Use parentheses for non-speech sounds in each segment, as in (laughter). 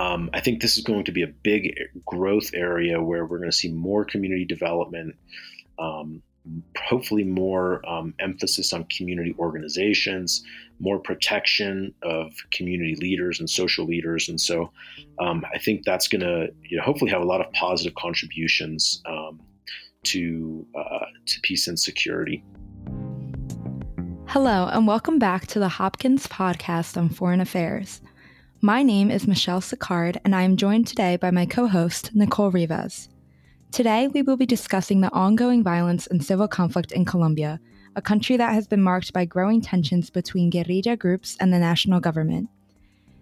um, I think this is going to be a big growth area where we're going to see more community development, um, hopefully more um, emphasis on community organizations, more protection of community leaders and social leaders, and so um, I think that's going to you know, hopefully have a lot of positive contributions um, to uh, to peace and security. Hello, and welcome back to the Hopkins podcast on foreign affairs. My name is Michelle Sicard, and I am joined today by my co host, Nicole Rivas. Today, we will be discussing the ongoing violence and civil conflict in Colombia, a country that has been marked by growing tensions between guerrilla groups and the national government.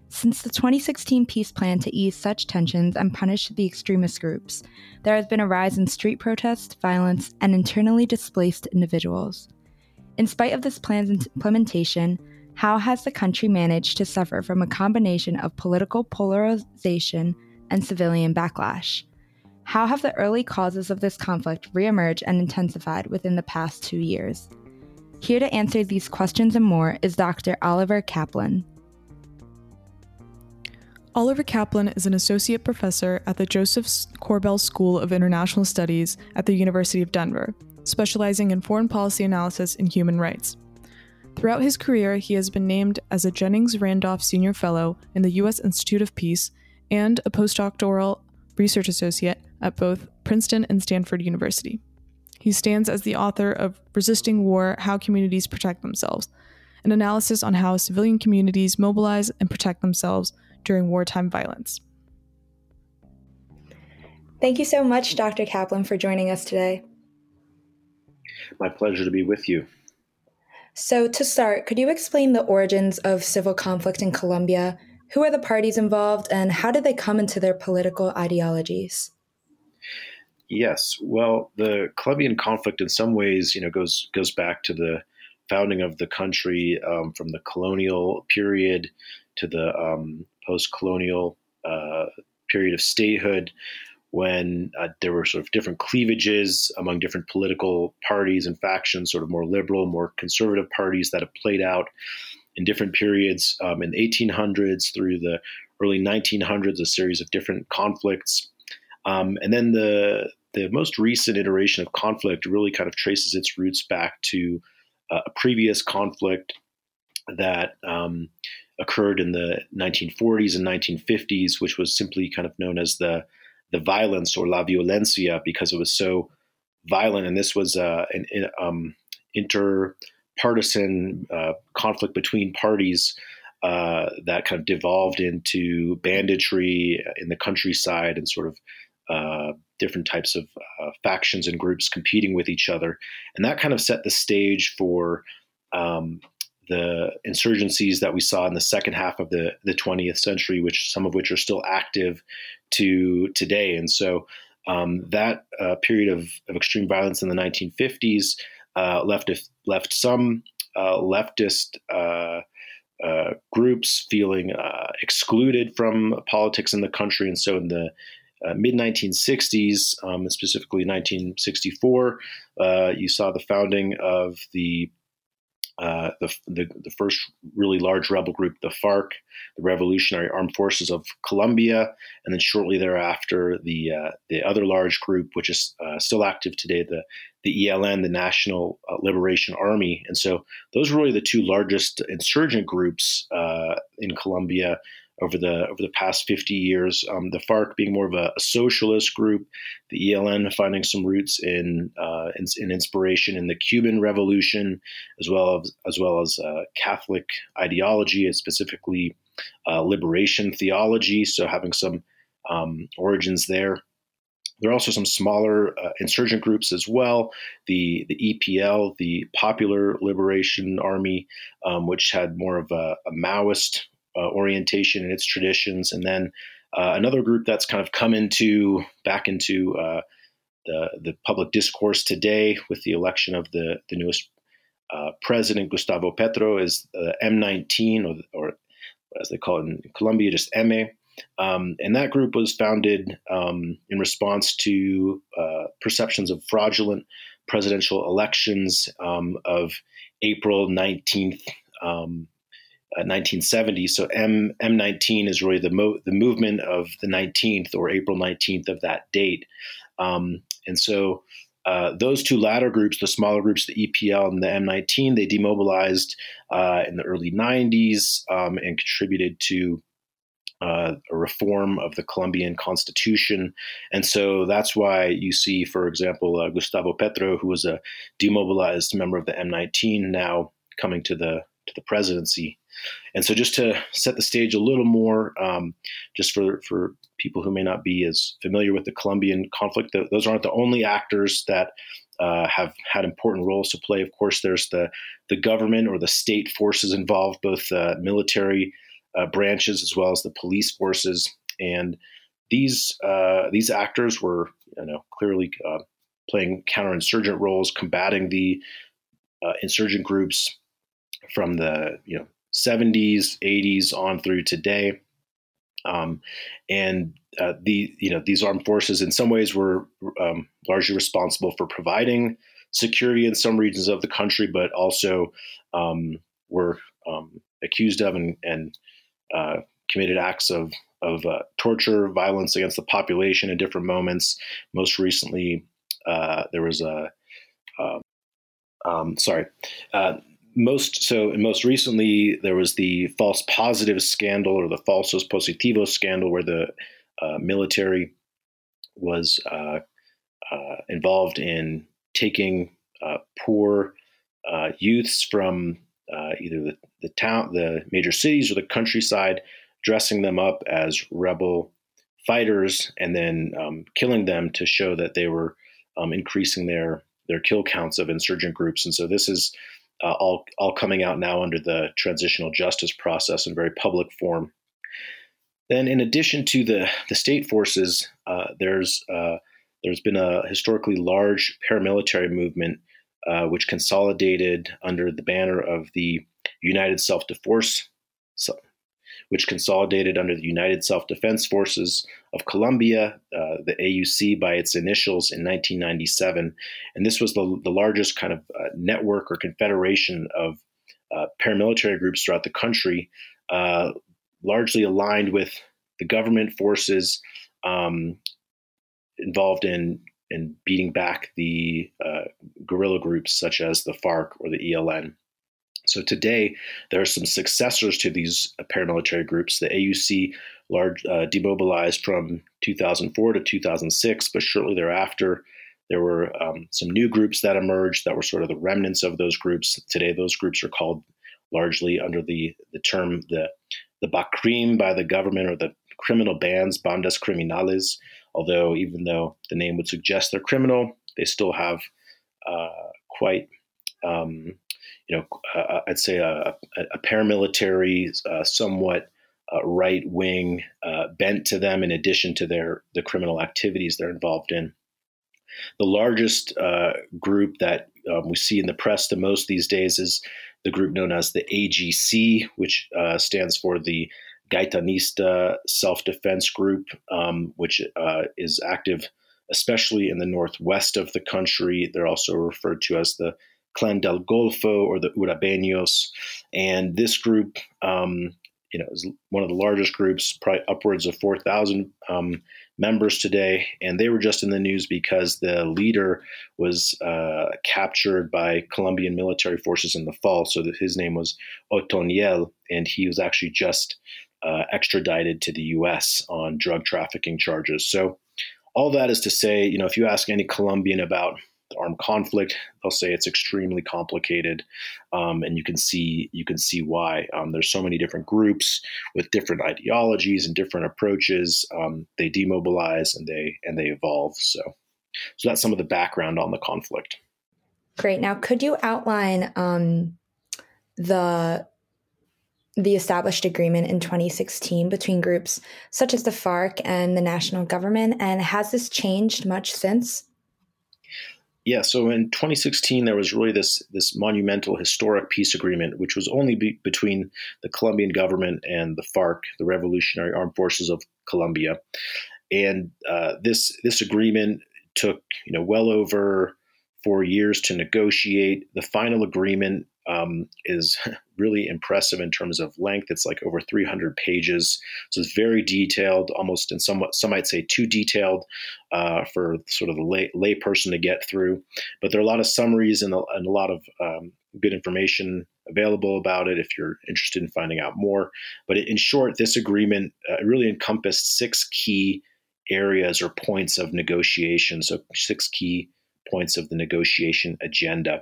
Since the 2016 peace plan to ease such tensions and punish the extremist groups, there has been a rise in street protests, violence, and internally displaced individuals. In spite of this plan's implementation, how has the country managed to suffer from a combination of political polarization and civilian backlash? How have the early causes of this conflict reemerged and intensified within the past two years? Here to answer these questions and more is Dr. Oliver Kaplan. Oliver Kaplan is an associate professor at the Josef Korbel School of International Studies at the University of Denver, specializing in foreign policy analysis and human rights. Throughout his career, he has been named as a Jennings Randolph Senior Fellow in the U.S. Institute of Peace and a postdoctoral research associate at both Princeton and Stanford University. He stands as the author of Resisting War How Communities Protect Themselves, an analysis on how civilian communities mobilize and protect themselves during wartime violence. Thank you so much, Dr. Kaplan, for joining us today. My pleasure to be with you. So, to start, could you explain the origins of civil conflict in Colombia? Who are the parties involved, and how did they come into their political ideologies? Yes, well, the Colombian conflict, in some ways, you know, goes goes back to the founding of the country um, from the colonial period to the um, post-colonial uh, period of statehood, when uh, there were sort of different cleavages among different political parties and factions, sort of more liberal, more conservative parties that have played out in different periods um, in the 1800s through the early 1900s, a series of different conflicts. Um, and then the the most recent iteration of conflict really kind of traces its roots back to uh, a previous conflict that um, occurred in the 1940s and 1950s, which was simply kind of known as the the violence or la violencia because it was so violent. And this was uh, an, um, interpartisan uh, conflict between parties uh, that kind of devolved into banditry in the countryside and sort of uh, different types of uh, factions and groups competing with each other. And that kind of set the stage for um, the insurgencies that we saw in the second half of the, the 20th century, which some of which are still active to today. And so um, that uh, period of, of extreme violence in the 1950s uh, left left some uh, leftist uh, uh, groups feeling uh, excluded from politics in the country, and so in the mid 1960s, um, specifically 1964, you saw the founding of the uh, the, the, the, first really large rebel group, the FARC, the Revolutionary Armed Forces of Colombia, and then shortly thereafter, the uh, the other large group, which is uh, still active today, the the ELN, the National uh, Liberation Army. And so those were really the two largest insurgent groups uh, in Colombia over the over the past 50 years. Um, the FARC being more of a, a, socialist group, the ELN finding some roots in, uh, in, in inspiration in the Cuban Revolution, as well as as well as uh, Catholic ideology, and specifically uh, liberation theology. So having some um, origins there. There are also some smaller uh, insurgent groups as well. The the EPL, the Popular Liberation Army, um, which had more of a, a Maoist uh, orientation and its traditions, and then uh, another group that's kind of come into back into uh, the the public discourse today with the election of the the newest uh, president Gustavo Petro is M19 or, or as they call it in Colombia, just ME. Um, and that group was founded um, in response to uh, perceptions of fraudulent presidential elections um, of April 19th, um, 1970. Uh, so M M19 is really the mo- the movement of the 19th or April 19th of that date, um, and so. Uh, those two latter groups, the smaller groups, the EPL and the M19, they demobilized uh, in the early 90s um, and contributed to uh, a reform of the Colombian constitution. And so that's why you see, for example, uh, Gustavo Petro, who was a demobilized member of the M19, now coming to the to the presidency. And so, just to set the stage a little more, um, just for for people who may not be as familiar with the Colombian conflict, those aren't the only actors that uh, have had important roles to play. Of course, there's the the government or the state forces involved, both uh, military uh, branches as well as the police forces, and these uh, these actors were, you know, clearly uh, playing counterinsurgent roles, combating the uh, insurgent groups from the you know 70s, 80s on through today. Um, and uh, the you know these armed forces in some ways were um, largely responsible for providing security in some regions of the country, but also um, were um, accused of and, and uh, committed acts of of uh, torture, violence against the population in different moments. Most recently, uh, there was a um, um, sorry, uh, most so and most recently there was the false positive scandal or the falsos positivos scandal where the uh, military was uh, uh, involved in taking uh, poor uh, youths from uh, either the, the town the major cities or the countryside dressing them up as rebel fighters and then um, killing them to show that they were um, increasing their their kill counts of insurgent groups. And so this is uh, all all coming out now under the transitional justice process in very public form. Then, in addition to the the state forces, uh, there's uh, there's been a historically large paramilitary movement uh, which consolidated under the banner of the United Self Defense which consolidated under the United Self Defense Forces of Colombia, uh, the AUC by its initials in 1997. And this was the, the largest kind of uh, network or confederation of uh, paramilitary groups throughout the country, uh, largely aligned with the government forces um, involved in in beating back the uh, guerrilla groups such as the FARC or the ELN. So today, there are some successors to these paramilitary groups. The AUC large uh, demobilized from 2004 to 2006, but shortly thereafter, there were um, some new groups that emerged that were sort of the remnants of those groups. Today, those groups are called largely under the, the term the the BACRIM by the government or the criminal bands, bandas criminales. Although, even though the name would suggest they're criminal, they still have uh, quite um, you know, uh, uh, I'd say a, a paramilitary, uh, somewhat uh, right wing uh, bent to them, in addition to their the criminal activities they're involved in. The largest uh, group that um, we see in the press the most these days is the group known as the AGC, which stands for the Gaitanista Self Defense Group, um, which is active especially in the northwest of the country. They're also referred to as the Clan del Golfo or the Urabeños. And this group, um, you know, is one of the largest groups, probably upwards of 4,000 um, members today. And they were just in the news because the leader was uh, captured by Colombian military forces in the fall. So his name was Otoniel, and he was actually just uh, extradited to the U.S. on drug trafficking charges. So all that is to say, you know, if you ask any Colombian about armed conflict. They'll say it's extremely complicated, um, and you can see you can see why. Um, there's so many different groups with different ideologies and different approaches. Um, they demobilize and they and they evolve. So, so that's some of the background on the conflict. Great. Now, could you outline um, the the established agreement in 2016 between groups such as the FARC and the national government, and has this changed much since? Yeah, so in 2016, there was really this this monumental historic peace agreement, which was only be, between the Colombian government and the FARC, the Revolutionary Armed Forces of Colombia, and uh, this this agreement took you know well over four years to negotiate. The final agreement um, is (laughs) really impressive in terms of length. It's like over 300 pages, so it's very detailed, almost in somewhat some might say too detailed uh, for sort of the lay, lay person to get through. But there are a lot of summaries and a, and a lot of um, good information available about it if you're interested in finding out more. But in short, this agreement uh, really encompassed six key areas or points of negotiation. So six key points of the negotiation agenda.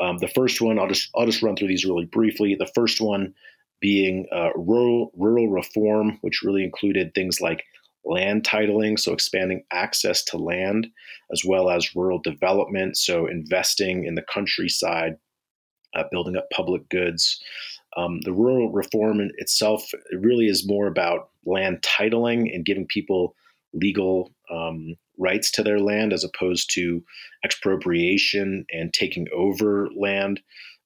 Um, the first one, I'll just I'll just run through these really briefly. The first one being uh, rural rural reform, which really included things like land titling, so expanding access to land, as well as rural development, so investing in the countryside, uh, building up public goods. Um, the rural reform itself it really is more about land titling and giving people legal um, rights to their land as opposed to expropriation and taking over land.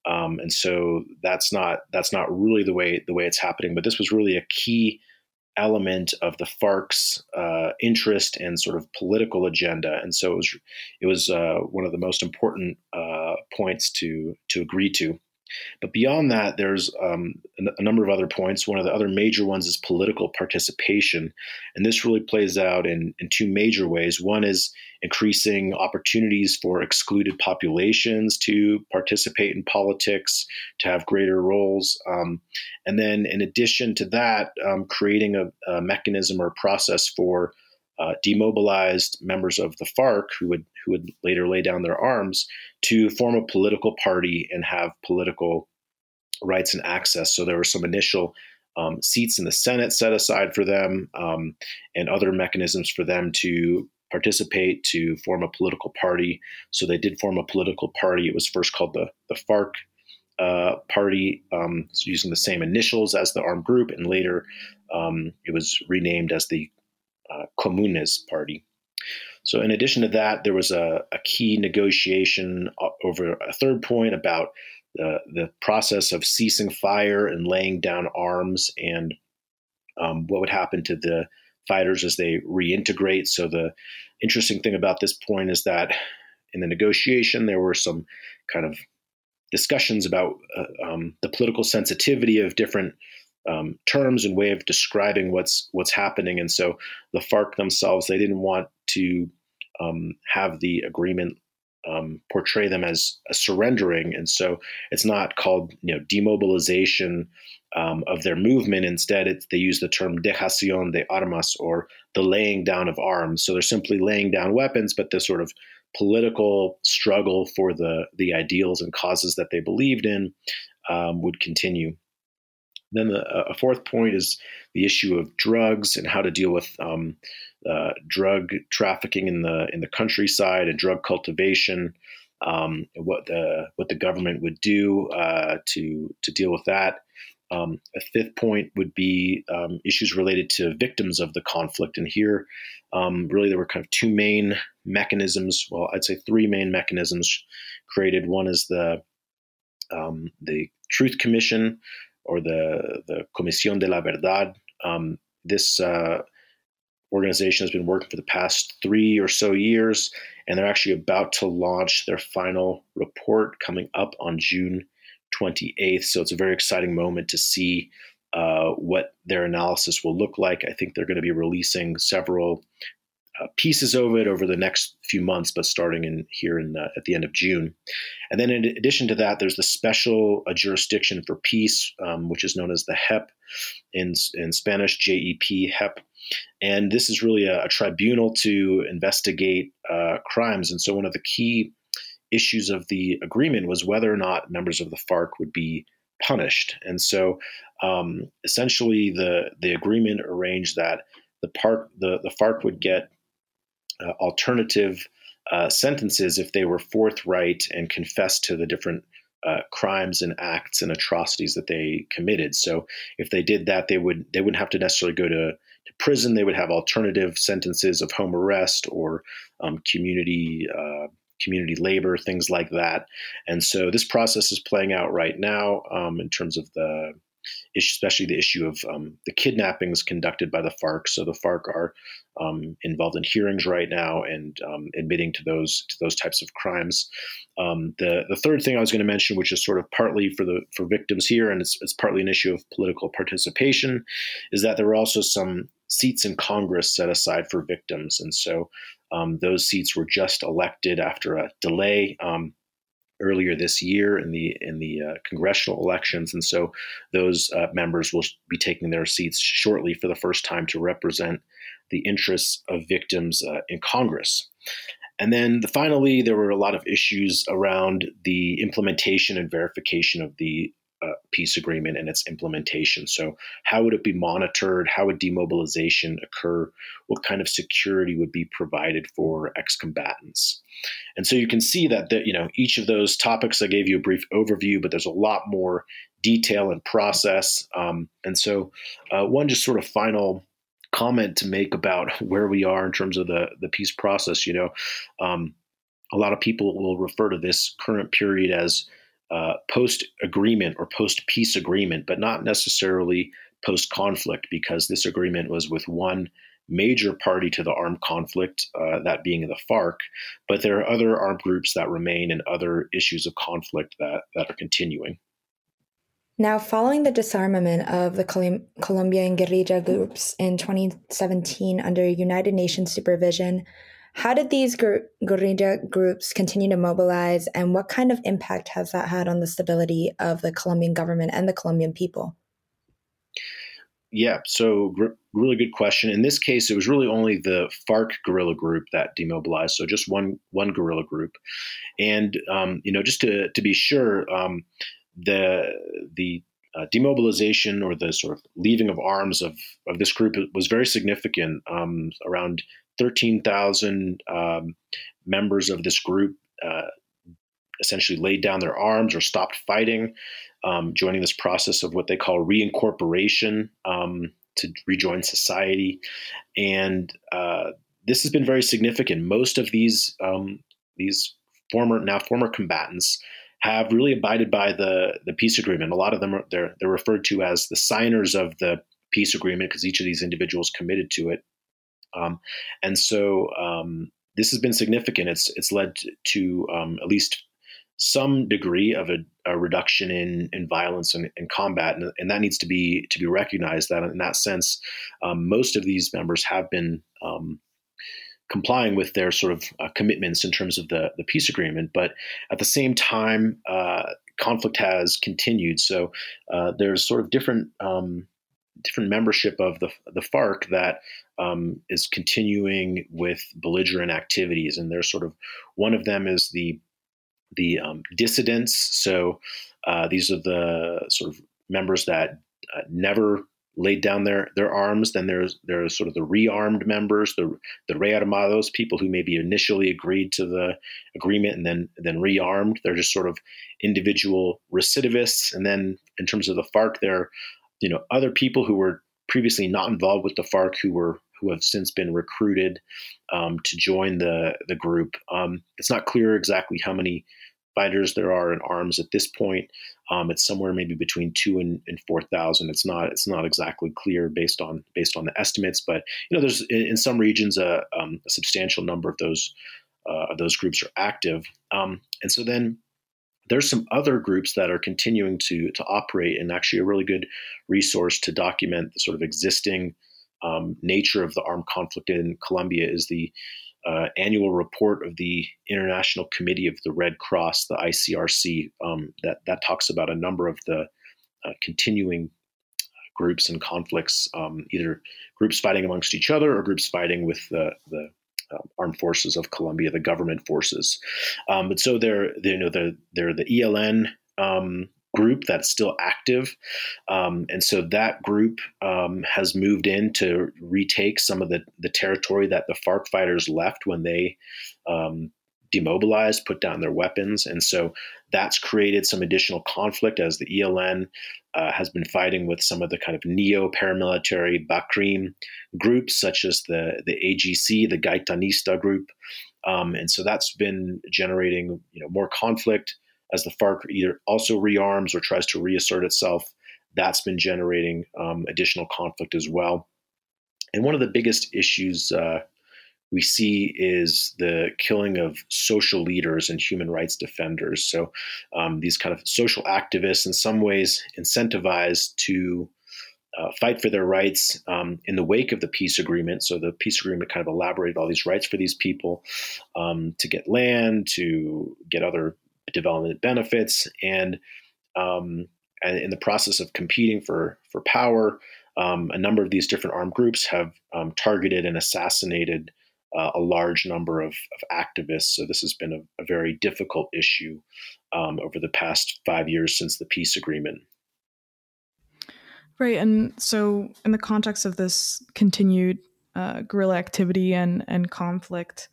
Um, and so that's not that's not really the way the way it's happening. But this was really a key element of the FARC's uh, interest and sort of political agenda. And so it was it was uh, one of the most important uh, points to to agree to. But beyond that, there's um, a number of other points. One of the other major ones is political participation. And this really plays out in, in two major ways. One is increasing opportunities for excluded populations to participate in politics, to have greater roles. Um, and then, in addition to that, um, creating a, a mechanism or process for uh, demobilized members of the FARC who would who would later lay down their arms to form a political party and have political rights and access. So there were some initial um, seats in the Senate set aside for them, um, and other mechanisms for them to participate to form a political party. So they did form a political party. It was first called the the FARC. Uh, party um, using the same initials as the armed group, and later um, it was renamed as the uh, Comunes Party. So, in addition to that, there was a, a key negotiation over a third point about the, the process of ceasing fire and laying down arms and um, what would happen to the fighters as they reintegrate. So, the interesting thing about this point is that in the negotiation, there were some kind of discussions about uh, um, the political sensitivity of different um, terms and way of describing what's what's happening. And so the FARC themselves, they didn't want to um, have the agreement um, portray them as a surrendering, and so it's not called you know demobilization um, of their movement. Instead, they use the term dejación de armas or the laying down of arms. So they're simply laying down weapons, but the sort of political struggle for the the ideals and causes that they believed in um, would continue. Then the, a fourth point is the issue of drugs and how to deal with um, uh, drug trafficking in the in the countryside and drug cultivation. Um, what the what the government would do uh, to to deal with that. Um, a fifth point would be um, issues related to victims of the conflict, and here, um, really, there were kind of two main mechanisms. Well, I'd say three main mechanisms created. One is the um, the Truth Commission, or the the Comisión de la Verdad. Um, this uh, organization has been working for the past three or so years, and they're actually about to launch their final report coming up on June 28th. So it's a very exciting moment to see uh, what their analysis will look like. I think they're going to be releasing several uh, pieces of it over the next few months, but starting in here in uh, at the end of June. And then in addition to that, there's the special uh, jurisdiction for peace, um, which is known as the HEP in in Spanish, JEP HEP. And this is really a, a tribunal to investigate uh, crimes. And so one of the key issues of the agreement was whether or not members of the FARC would be punished. And so um, essentially the the agreement arranged that the park the, the FARC would get uh, alternative uh, sentences if they were forthright and confessed to the different uh, crimes and acts and atrocities that they committed. So if they did that, they would they wouldn't have to necessarily go to, to prison. They would have alternative sentences of home arrest or um, community uh, community labor, things like that. And so this process is playing out right now um, in terms of the especially the issue of um, the kidnappings conducted by the FARC. So the FARC are um, involved in hearings right now and um, admitting to those to those types of crimes. Um, the the third thing I was going to mention, which is sort of partly for the for victims here, and it's, it's partly an issue of political participation, is that there were also some seats in Congress set aside for victims, and so um, those seats were just elected after a delay um, earlier this year in the in the uh, congressional elections, and so those uh, members will be taking their seats shortly for the first time to represent the interests of victims uh, in Congress. And then the, finally, there were a lot of issues around the implementation and verification of the peace agreement and its implementation. So, how would it be monitored? How would demobilization occur? What kind of security would be provided for ex-combatants? And so you can see that the, you know each of those topics I gave you a brief overview, but there's a lot more detail and process. Um, and so, uh, one just sort of final comment to make about where we are in terms of the the peace process. You know, um, a lot of people will refer to this current period as uh, post agreement or post peace agreement, but not necessarily post conflict, because this agreement was with one major party to the armed conflict, uh, that being the FARC. But there are other armed groups that remain and other issues of conflict that, that are continuing. Now, following the disarmament of the Colombian guerrilla groups in 2017 under United Nations supervision, how did these guerrilla groups continue to mobilize, and what kind of impact has that had on the stability of the Colombian government and the Colombian people? Yeah, so gr- really good question. In this case, it was really only the FARC guerrilla group that demobilized, so just one one guerrilla group. And um, you know, just to to be sure, um, the the uh, demobilization or the sort of leaving of arms of, of this group was very significant. Um, around 13,000 um, members of this group uh, essentially laid down their arms or stopped fighting, um, joining this process of what they call reincorporation um, to rejoin society. And uh, this has been very significant. Most of these um, these former now former combatants have really abided by the the peace agreement. A lot of them are they're they're referred to as the signers of the peace agreement because each of these individuals committed to it. Um, and so um, this has been significant. It's it's led to um, at least some degree of a, a reduction in, in violence and, and combat, and, and, that needs to be to be recognized. That in that sense, um, most of these members have been um, complying with their sort of uh, commitments in terms of the the peace agreement. But at the same time, uh, conflict has continued. So uh, there's sort of different um, different membership of the the FARC that um, is continuing with belligerent activities, and there's sort of one of them is the the um, dissidents. So uh, these are the sort of members that uh, never laid down their their arms. Then there's there's sort of the rearmed members, the the rearmados, people who maybe initially agreed to the agreement and then then rearmed. They're just sort of individual recidivists. And then in terms of the FARC, they're you know other people who were previously not involved with the FARC who were who have since been recruited um, to join the the group. Um, it's not clear exactly how many fighters there are in arms at this point. Um, it's somewhere maybe between two and, and four thousand. It's not it's not exactly clear based on based on the estimates, but you know there's in, in some regions a, um, a, substantial number of those uh, those groups are active, um, and so then there's some other groups that are continuing to to operate and actually a really good resource to document the sort of existing um, nature of the armed conflict in Colombia is the uh, annual report of the International Committee of the Red Cross, the ICRC, um, that that talks about a number of the uh, continuing groups and conflicts, um, either groups fighting amongst each other or groups fighting with the, the uh, armed forces of Colombia, the government forces. Um, but so they're, they, you know, they're, they're the ELN um, group that's still active. Um, and so that group um, has moved in to retake some of the, the territory that the FARC fighters left when they um, demobilized, put down their weapons. And so that's created some additional conflict as the ELN uh, has been fighting with some of the kind of neo paramilitary BACRIM groups, such as the, the AGC, the Gaitanista group. Um, and so that's been generating you know more conflict as the FARC either also rearms or tries to reassert itself that's been generating um, additional conflict as well. And one of the biggest issues uh, we see is the killing of social leaders and human rights defenders. So um, these kind of social activists, in some ways, incentivized to uh, fight for their rights um, in the wake of the peace agreement. So the peace agreement kind of elaborated all these rights for these people um, to get land, to get other development benefits, and um, and in the process of competing for for power, um, a number of these different armed groups have um, targeted and assassinated uh, a large number of, of, activists. So this has been a, a very difficult issue um, over the past five years since the peace agreement. Right, and so in the context of this continued uh, guerrilla activity and and conflict,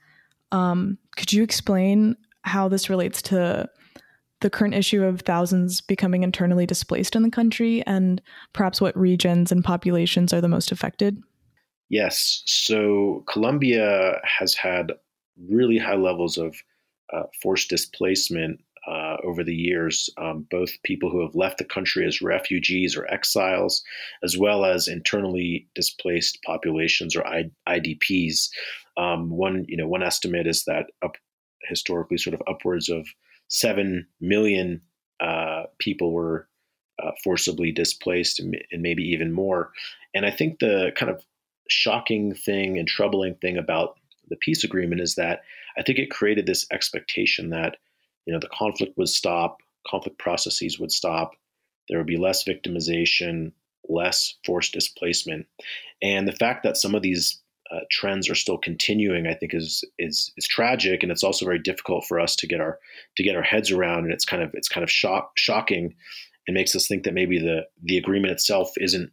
um, could you explain how this relates to the current issue of thousands becoming internally displaced in the country, and perhaps what regions and populations are the most affected? Yes. So Colombia has had really high levels of uh, forced displacement uh, over the years, um, both people who have left the country as refugees or exiles, as well as internally displaced populations or I- IDPs. Um, one, you know, one estimate is that up, historically, sort of upwards of seven million uh, people were uh, forcibly displaced, and, and maybe even more. And I think the kind of shocking thing and troubling thing about the peace agreement is that I think it created this expectation that you know the conflict would stop, conflict processes would stop, there would be less victimization, less forced displacement, and the fact that some of these uh, trends are still continuing, I think is is is tragic, and it's also very difficult for us to get our to get our heads around, and it's kind of it's kind of shock, shocking, and makes us think that maybe the the agreement itself isn't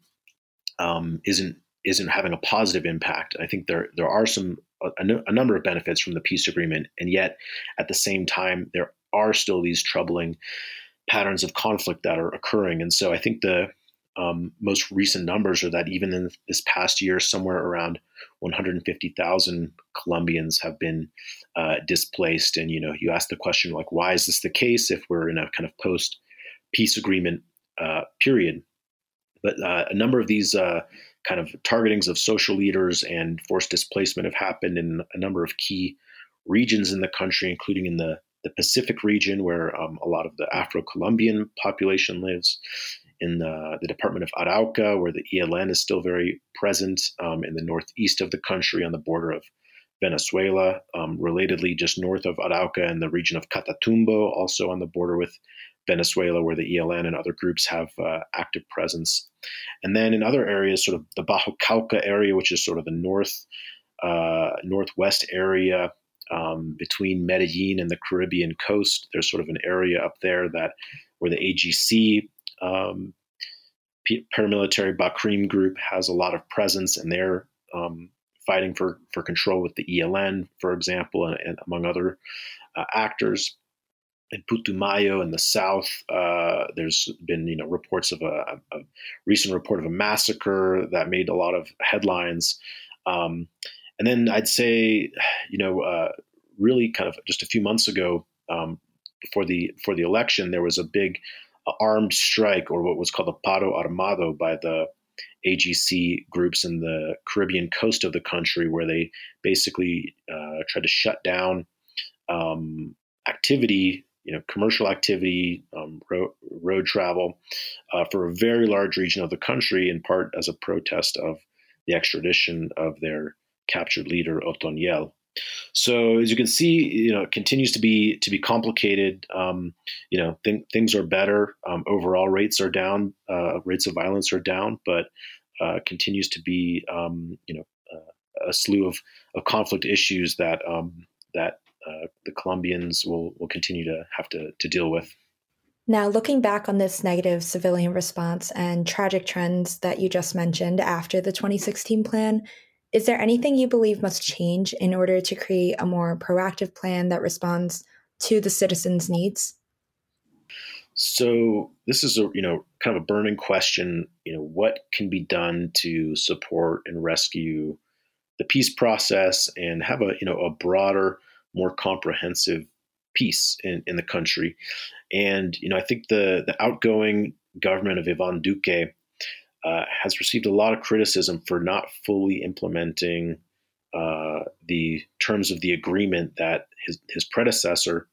um, isn't isn't having a positive impact. I think there there are some a, a, number of benefits from the peace agreement, and yet at the same time there are still these troubling patterns of conflict that are occurring. And so I think the um, most recent numbers are that even in this past year, somewhere around 150,000 Colombians have been uh, displaced. And you know, you ask the question like, why is this the case if we're in a kind of post peace agreement uh, period? But uh, a number of these uh, kind of targetings of social leaders and forced displacement have happened in a number of key regions in the country, including in the, the Pacific region, where um, a lot of the Afro Colombian population lives, in the, the, Department of Arauca, where the ELN is still very present, um, in the northeast of the country on the border of Venezuela. Um, relatedly, just north of Arauca in the region of Catatumbo, also on the border with Venezuela, where the ELN and other groups have uh, active presence. And then in other areas, sort of the Bajo Cauca area, which is sort of the north uh, northwest area um, between Medellin and the Caribbean coast. There's sort of an area up there that where the AGC um, paramilitary BACRIM group has a lot of presence, and they're um, fighting for for control with the ELN, for example, and, and among other uh, actors in Putumayo in the south, uh, there's been you know reports of a, a, recent report of a massacre that made a lot of headlines. Um, and then I'd say, you know, uh, really kind of just a few months ago, um, before the before the election, there was a big uh, armed strike, or what was called the Paro Armado, by the AGC groups in the Caribbean coast of the country, where they basically uh, tried to shut down um, activity you know, commercial activity, um, road, road, travel uh, for a very large region of the country, in part as a protest of the extradition of their captured leader Otoniel. So as you can see, you know, it continues to be to be complicated. Um, you know, th- things are better. Um, overall, rates are down. Uh, rates of violence are down, but uh, continues to be, um, you know, uh, a slew of, of conflict issues that um, that uh, the Colombians will will continue to have to to deal with. Now, looking back on this negative civilian response and tragic trends that you just mentioned after the 2016 plan, is there anything you believe must change in order to create a more proactive plan that responds to the citizens' needs? So this is a you know kind of a burning question. You know what can be done to support and rescue the peace process and have a you know a broader more comprehensive peace in, in the country. And you know, I think the the outgoing government of Ivan Duque uh, has received a lot of criticism for not fully implementing uh, the terms of the agreement that his, his predecessor,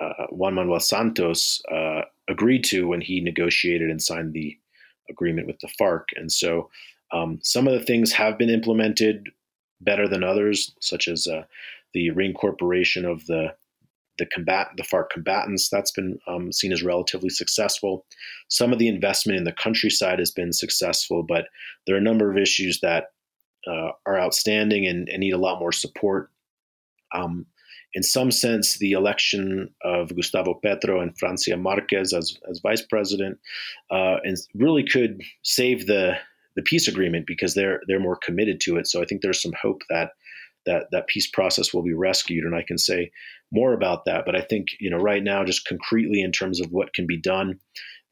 uh, Juan Manuel Santos, uh, agreed to when he negotiated and signed the agreement with the FARC. And so um, some of the things have been implemented better than others, such as uh, the reincorporation of the the combat the FARC combatants. That's been um, seen as relatively successful. Some of the investment in the countryside has been successful, but there are a number of issues that uh, are outstanding and, and, need a lot more support. Um, in some sense, the election of Gustavo Petro and Francia Marquez as, as vice president uh, and really could save the the peace agreement because they're they're more committed to it. So I think there's some hope that that that peace process will be rescued. And I can say more about that. But I think you know right now, just concretely in terms of what can be done,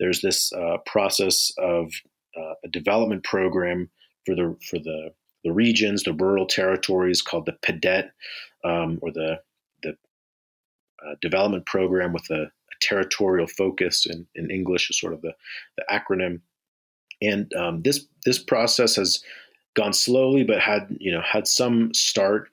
there's this uh, process of uh, a development program for the for the the regions, the rural territories called the PEDET, um, or the the uh, development program with a, a, territorial focus in, in English is sort of the, the acronym. And um, this this process has gone slowly, but had you know had some start,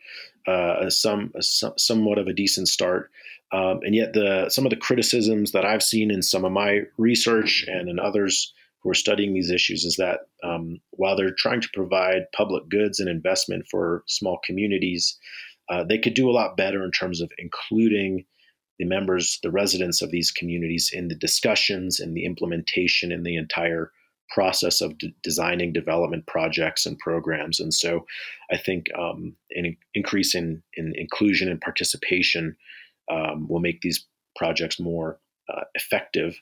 uh, some, some somewhat of a decent start. Um, and yet, the some of the criticisms that I've seen in some of my research and in others who are studying these issues is that um, while they're trying to provide public goods and investment for small communities, uh, they could do a lot better in terms of including the members, the residents of these communities in the discussions and the implementation in the entire process of designing development projects and programs. And so I think um, an increase in, in inclusion and participation um, will make these projects more uh, effective.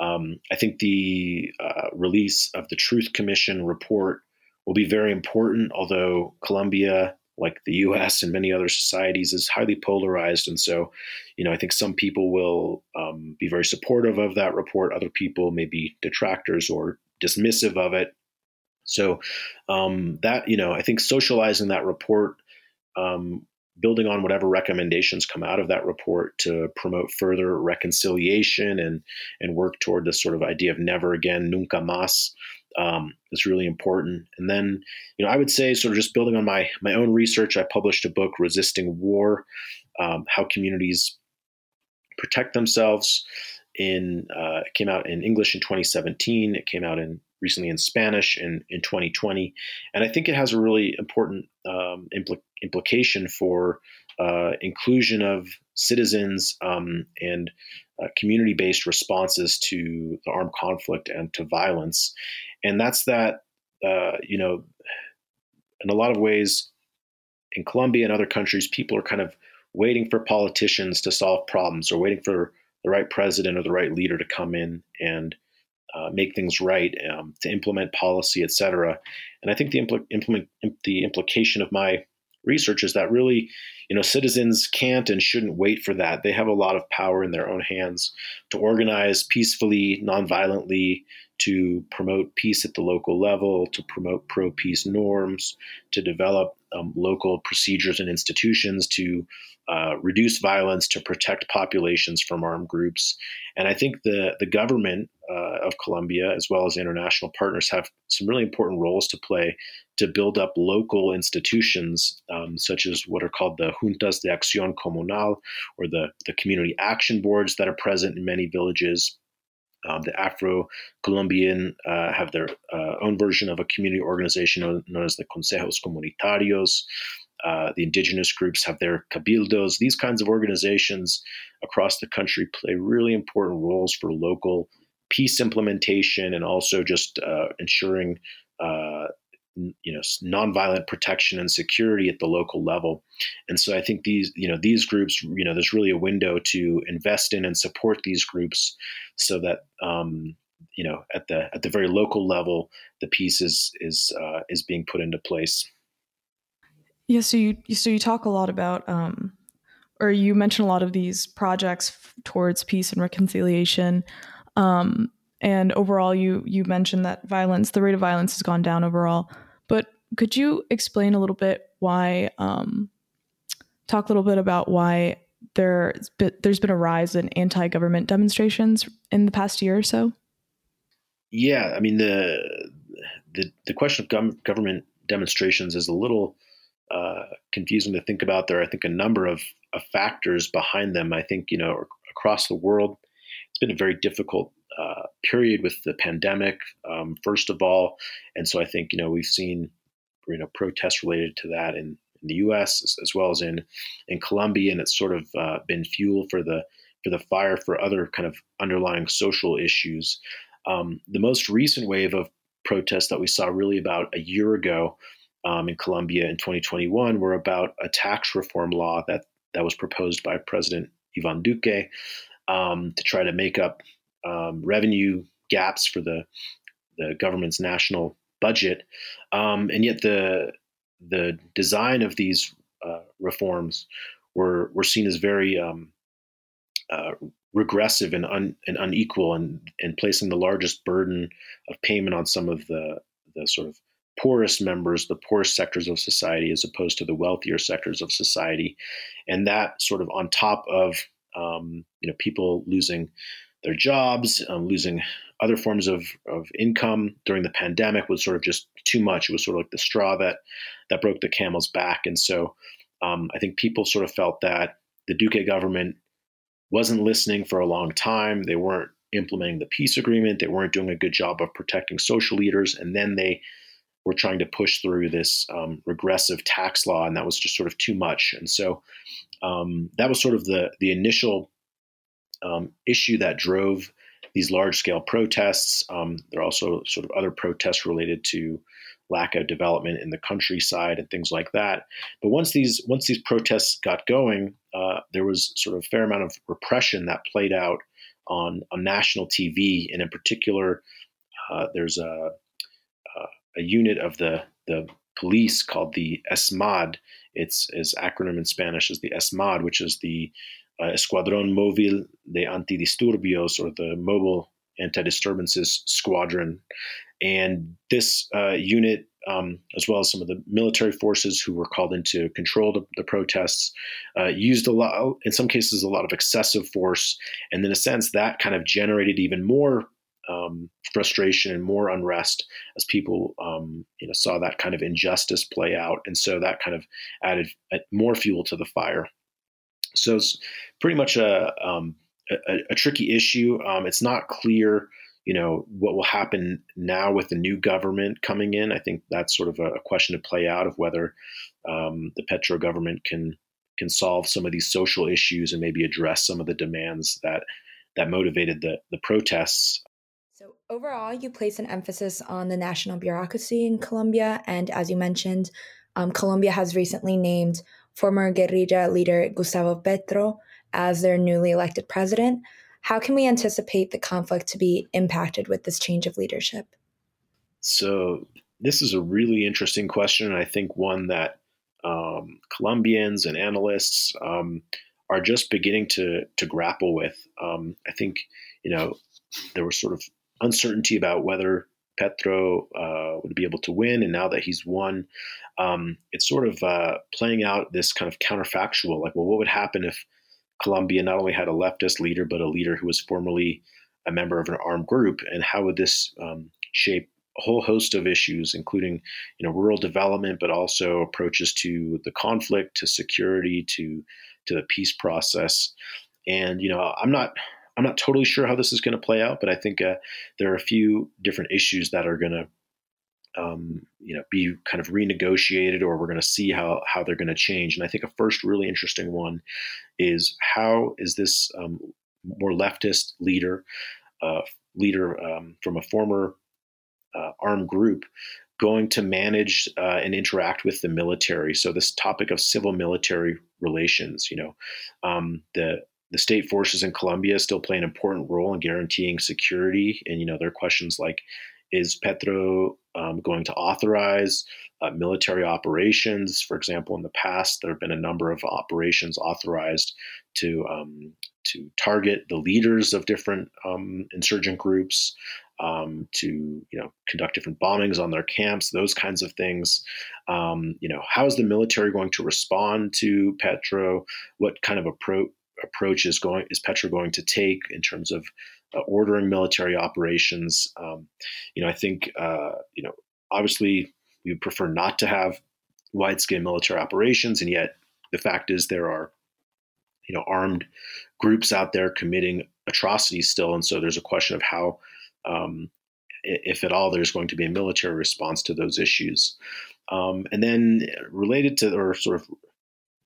Um, I think the uh, release of the Truth Commission report will be very important, although Colombia, like the US and many other societies, is highly polarized. And so, you know, I think some people will um, be very supportive of that report, other people may be detractors or dismissive of it. So um, that you know, I think socializing that report, um, building on whatever recommendations come out of that report to promote further reconciliation and and work toward this sort of idea of never again, nunca más, um, is really important. And then, you know, I would say sort of just building on my my own research, I published a book, Resisting War, um, how communities protect themselves in uh, it came out in English in 2017. It came out in recently in Spanish in, in 2020, and I think it has a really important um, impl- implication for uh, inclusion of citizens um, and uh, community-based responses to the armed conflict and to violence, and that's that uh, you know in a lot of ways in Colombia and other countries, people are kind of waiting for politicians to solve problems or waiting for the right president or the right leader to come in and uh, make things right, um, to implement policy, et cetera. And I think the impl- implement the implication of my research is that really, you know, citizens can't and shouldn't wait for that. They have a lot of power in their own hands to organize peacefully, nonviolently, to promote peace at the local level, to promote pro peace norms, to develop um, local procedures and institutions to uh, reduce violence, to protect populations from armed groups. And I think the, the government uh, of Colombia, as well as international partners, have some really important roles to play to build up local institutions, um, such as what are called the Juntas de Acción Comunal, or the, the community action boards that are present in many villages. Um, the Afro Colombian uh, have their uh, own version of a community organization known, as the Consejos Comunitarios. Uh, the indigenous groups have their cabildos. These kinds of organizations across the country play really important roles for local peace implementation and also just uh, ensuring uh, you know nonviolent protection and security at the local level. And so i think these you know these groups you know there's really a window to invest in and support these groups so that um, you know at the at the very local level the peace is is uh, is being put into place. Yeah so you so you talk a lot about um, or you mention a lot of these projects f- towards peace and reconciliation. Um, and overall you you mentioned that violence the rate of violence has gone down overall but could you explain a little bit why, um, talk a little bit about why there's been, there's been a rise in anti-government demonstrations in the past year or so? Yeah, I mean the the the question of government demonstrations is a little uh, confusing to think about. There are, I think, a number of, of, factors behind them. I think you know across the world, it's been a very difficult uh, period with the pandemic, um, first of all, and so I think you know we've seen you know protests related to that in, in the U.S. As, as, well as in in Colombia, and it's sort of uh, been fuel for the for the fire for other kind of underlying social issues. Um, the most recent wave of protests that we saw really about a year ago um, in Colombia in 2021 were about a tax reform law that, that was proposed by President Ivan Duque um, to try to make up um, revenue gaps for the, the government's national budget. Um, and yet the, the design of these uh, reforms were, were seen as very um, uh, regressive and, un, and unequal and, and placing the largest burden of payment on some of the, the sort of poorest members, the poorest sectors of society, as opposed to the wealthier sectors of society. And that sort of on top of um, you know people losing their jobs, um, losing other forms of, of income during the pandemic was sort of just too much. It was sort of like the straw that that broke the camel's back. And so um, I think people sort of felt that the Duque government wasn't listening for a long time. They weren't implementing the peace agreement. They weren't doing a good job of protecting social leaders. And then they were trying to push through this um, regressive tax law, and that was just sort of too much. And so um, that was sort of the the initial um, issue that drove these large scale protests. Um, there are also sort of other protests related to lack of development in the countryside and things like that. But once these once these protests got going, uh, there was sort of a fair amount of repression that played out on on national TV, and in particular, uh, there's a, a, a unit of the the police called the ESMAD. It's as acronym in Spanish as the ESMAD, which is the uh, Escuadrón Móvil de Antidisturbios, or the Mobile Anti-Disturbances Squadron. And this uh, unit, um, as well as some of the military forces who were called in to control the, the protests, uh, used a lot, in some cases, a lot of excessive force. And in a sense, that kind of generated even more um, frustration and more unrest as people um, you know saw that kind of injustice play out, and so that kind of added uh, more fuel to the fire. So it's pretty much a um, a, a, tricky issue. Um, it's not clear, you know, what will happen now with the new government coming in. I think that's sort of a, a question to play out of whether um, the Petro government can can solve some of these social issues and maybe address some of the demands that that motivated the the protests so, overall, you place an emphasis on the national bureaucracy in Colombia. And as you mentioned, um, Colombia has recently named former guerrilla leader Gustavo Petro as their newly elected president. How can we anticipate the conflict to be impacted with this change of leadership? So, this is a really interesting question, and I think one that um, Colombians and analysts um, are just beginning to to grapple with. Um, I think you know there was sort of uncertainty about whether Petro uh, would be able to win. And now that he's won, um, it's sort of uh, playing out this kind of counterfactual like, well, what would happen if Colombia not only had a leftist leader, but a leader who was formerly a member of an armed group? And how would this um, shape a whole host of issues, including you know rural development, but also approaches to the conflict, to security, to to the peace process? And you know, I'm not I'm not totally sure how this is going to play out, but I think uh, there are a few different issues that are going to, um, you know, be kind of renegotiated, or we're going to see how how they're going to change. And I think a first really interesting one is how is this um, more leftist leader, uh, leader um, from a former uh, armed group, going to manage uh, and interact with the military. So this topic of civil military relations, you know, um, the the state forces in Colombia still play an important role in guaranteeing security. And, you know, there are questions like, is Petro um, going to authorize uh, military operations? For example, in the past, there have been a number of operations authorized to um, to target the leaders of different um, insurgent groups, um, to you know conduct different bombings on their camps, those kinds of things. Um, you know, how is the military going to respond to Petro? What kind of approach approach is going is Petro going to take in terms of uh, ordering military operations. Um, you know, I think uh, you know obviously we prefer not to have wide scale military operations, and yet the fact is there are you know armed groups out there committing atrocities still, and so there's a question of how. Um, if at all, there's going to be a military response to those issues. Um, and then related to, or sort of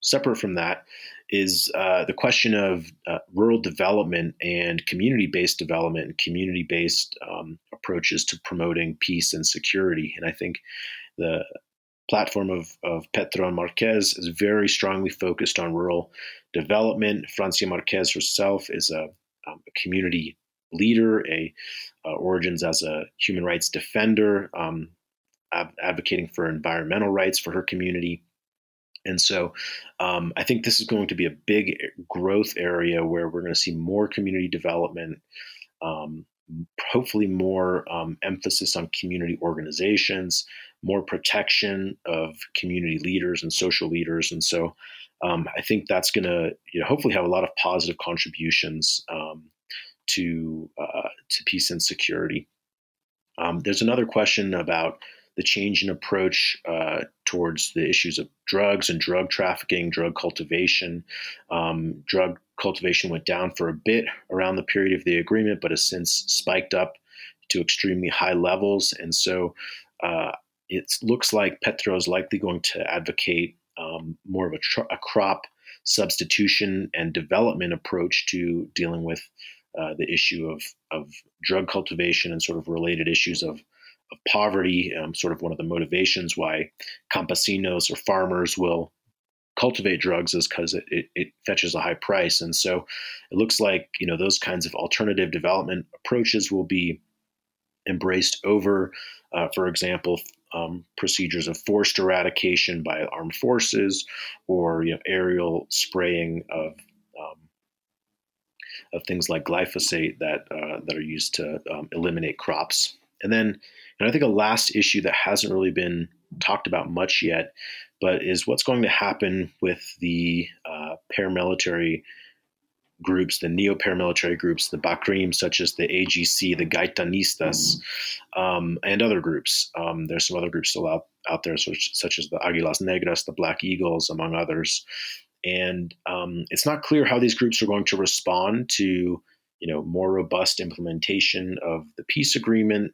separate from that, is uh, the question of uh, rural development and community based development and community based um, approaches to promoting peace and security. And I think the platform of, of Petro and Marquez is very strongly focused on rural development. Francia Marquez herself is a, um, a community leader, a uh, origins as a human rights defender, um, advocating for environmental rights for her community. And so um, I think this is going to be a big growth area where we're going to see more community development, um, hopefully more um, emphasis on community organizations, more protection of community leaders and social leaders. And so um, I think that's going to you know, hopefully have a lot of positive contributions um, to, uh, to peace and security. Um, there's another question about the change in approach uh, towards the issues of drugs and drug trafficking, drug cultivation. Um, drug cultivation went down for a bit around the period of the agreement, but has since spiked up to extremely high levels. And so uh, it looks like Petro is likely going to advocate um, more of a, tr- a, crop substitution and development approach to dealing with uh, the issue of, of drug cultivation and sort of related issues of of poverty, um, sort of one of the motivations why campesinos or farmers will cultivate drugs is because it, it, it, fetches a high price. And so it looks like, you know, those kinds of alternative development approaches will be embraced over, uh, for example, um, procedures of forced eradication by armed forces or, you know, aerial spraying of um, of things like glyphosate that uh, that are used to um, eliminate crops. And then and I think a last issue that hasn't really been talked about much yet, but is what's going to happen with the uh, paramilitary groups, the neo paramilitary groups, the BACRIM, such as the AGC, the Gaitanistas, um, and other groups. Um, there's some other groups still out, out there, such, such as the Aguilas Negras, the Black Eagles, among others. And um, it's not clear how these groups are going to respond to you know more robust implementation of the peace agreement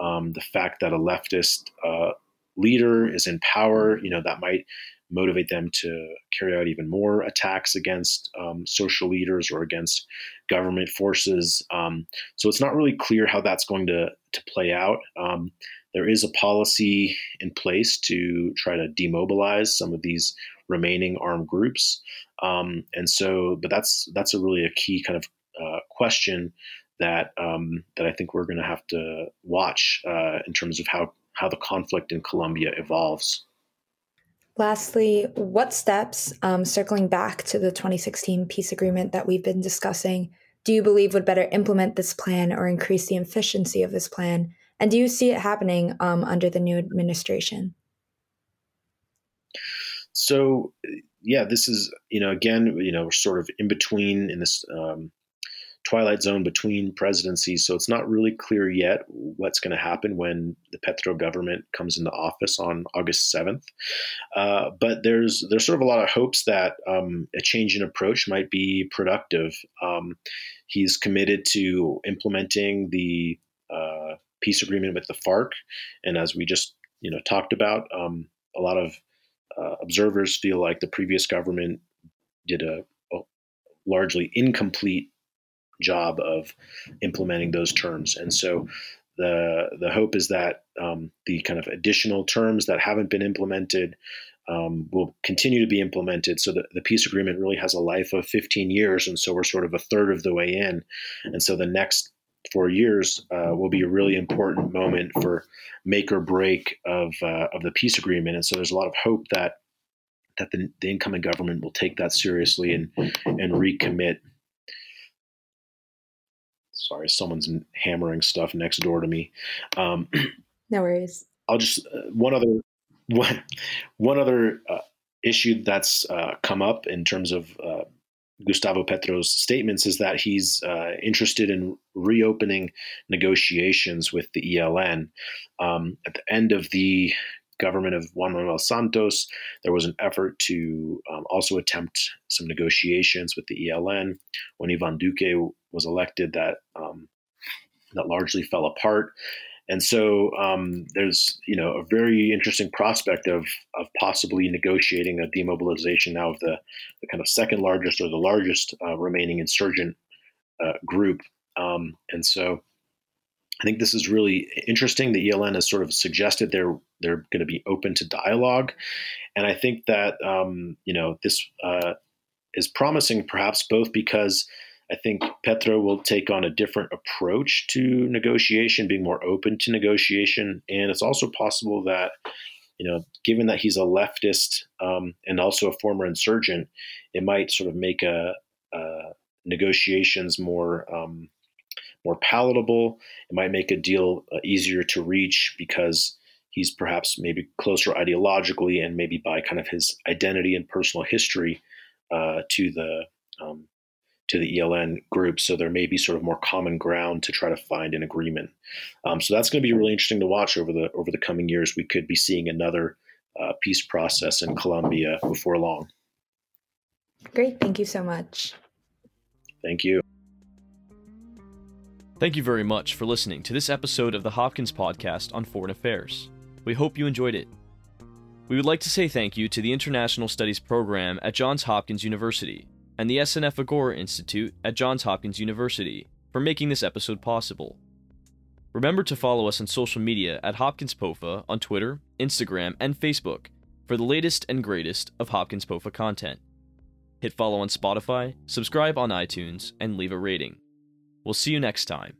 um, the fact that a leftist uh, leader is in power, you know, that might motivate them to carry out even more attacks against um, social leaders or against government forces. Um, so it's not really clear how that's going to, to play out. Um, there is a policy in place to try to demobilize some of these remaining armed groups, um, and so, but that's that's a really a key kind of uh, question that um, that I think we're going to have to watch uh, in terms of how how the conflict in Colombia evolves. Lastly, what steps, um, circling back to the 2016 peace agreement that we've been discussing, do you believe would better implement this plan or increase the efficiency of this plan? And do you see it happening um, under the new administration? So, yeah, this is you know again you know we're sort of in between in this um, twilight zone between presidencies. So it's not really clear yet what's going to happen when the Petro government comes into office on August 7th. Uh, but there's there's sort of a lot of hopes that um, a change in approach might be productive. Um, he's committed to implementing the uh, peace agreement with the FARC, and as we just you know talked about, um, a lot of uh, observers feel like the previous government did a, a largely incomplete job of implementing those terms. And so the the hope is that um, the kind of additional terms that haven't been implemented um, will continue to be implemented. So the, the peace agreement really has a life of 15 years, and so we're sort of a third of the way in. And so the next four years uh, will be a really important moment for make or break of uh, of the peace agreement. And so there's a lot of hope that that the, the incoming government will take that seriously and and recommit sorry, someone's hammering stuff next door to me. Um, (clears throat) no worries. I'll just uh, one other (laughs) one one other uh, issue that's uh, come up in terms of uh, Gustavo Petro's statements is that he's uh, interested in reopening negotiations with the ELN. Um, at the end of the government of Juan Manuel Santos, there was an effort to um, also attempt some negotiations with the ELN. When Ivan Duque was elected, that um, that largely fell apart. And so um, there's you know a very interesting prospect of of possibly negotiating a demobilization now of the, the kind of second largest or the largest uh, remaining insurgent uh, group. Um, and so I think this is really interesting. The ELN has sort of suggested they're they're going to be open to dialogue, and I think that um, you know this uh, is promising, perhaps both because I think Petro will take on a different approach to negotiation, being more open to negotiation, and it's also possible that you know, given that he's a leftist um, and also a former insurgent, it might sort of make a, negotiations more um, more palatable. It might make a deal uh, easier to reach because he's perhaps maybe closer ideologically and maybe by kind of his identity and personal history uh, to the um, to the ELN group. So there may be sort of more common ground to try to find an agreement. Um, so that's going to be really interesting to watch over the over the coming years. We could be seeing another uh, peace process in Colombia before long. Great, thank you so much. Thank you. Thank you very much for listening to this episode of the Hopkins Podcast on Foreign Affairs. We hope you enjoyed it. We would like to say thank you to the International Studies Program at Johns Hopkins University and the SNF Agora Institute at Johns Hopkins University for making this episode possible. Remember to follow us on social media at Hopkins POFA on Twitter, Instagram, and Facebook for the latest and greatest of Hopkins POFA content. Hit follow on Spotify, subscribe on iTunes, and leave a rating. We'll see you next time.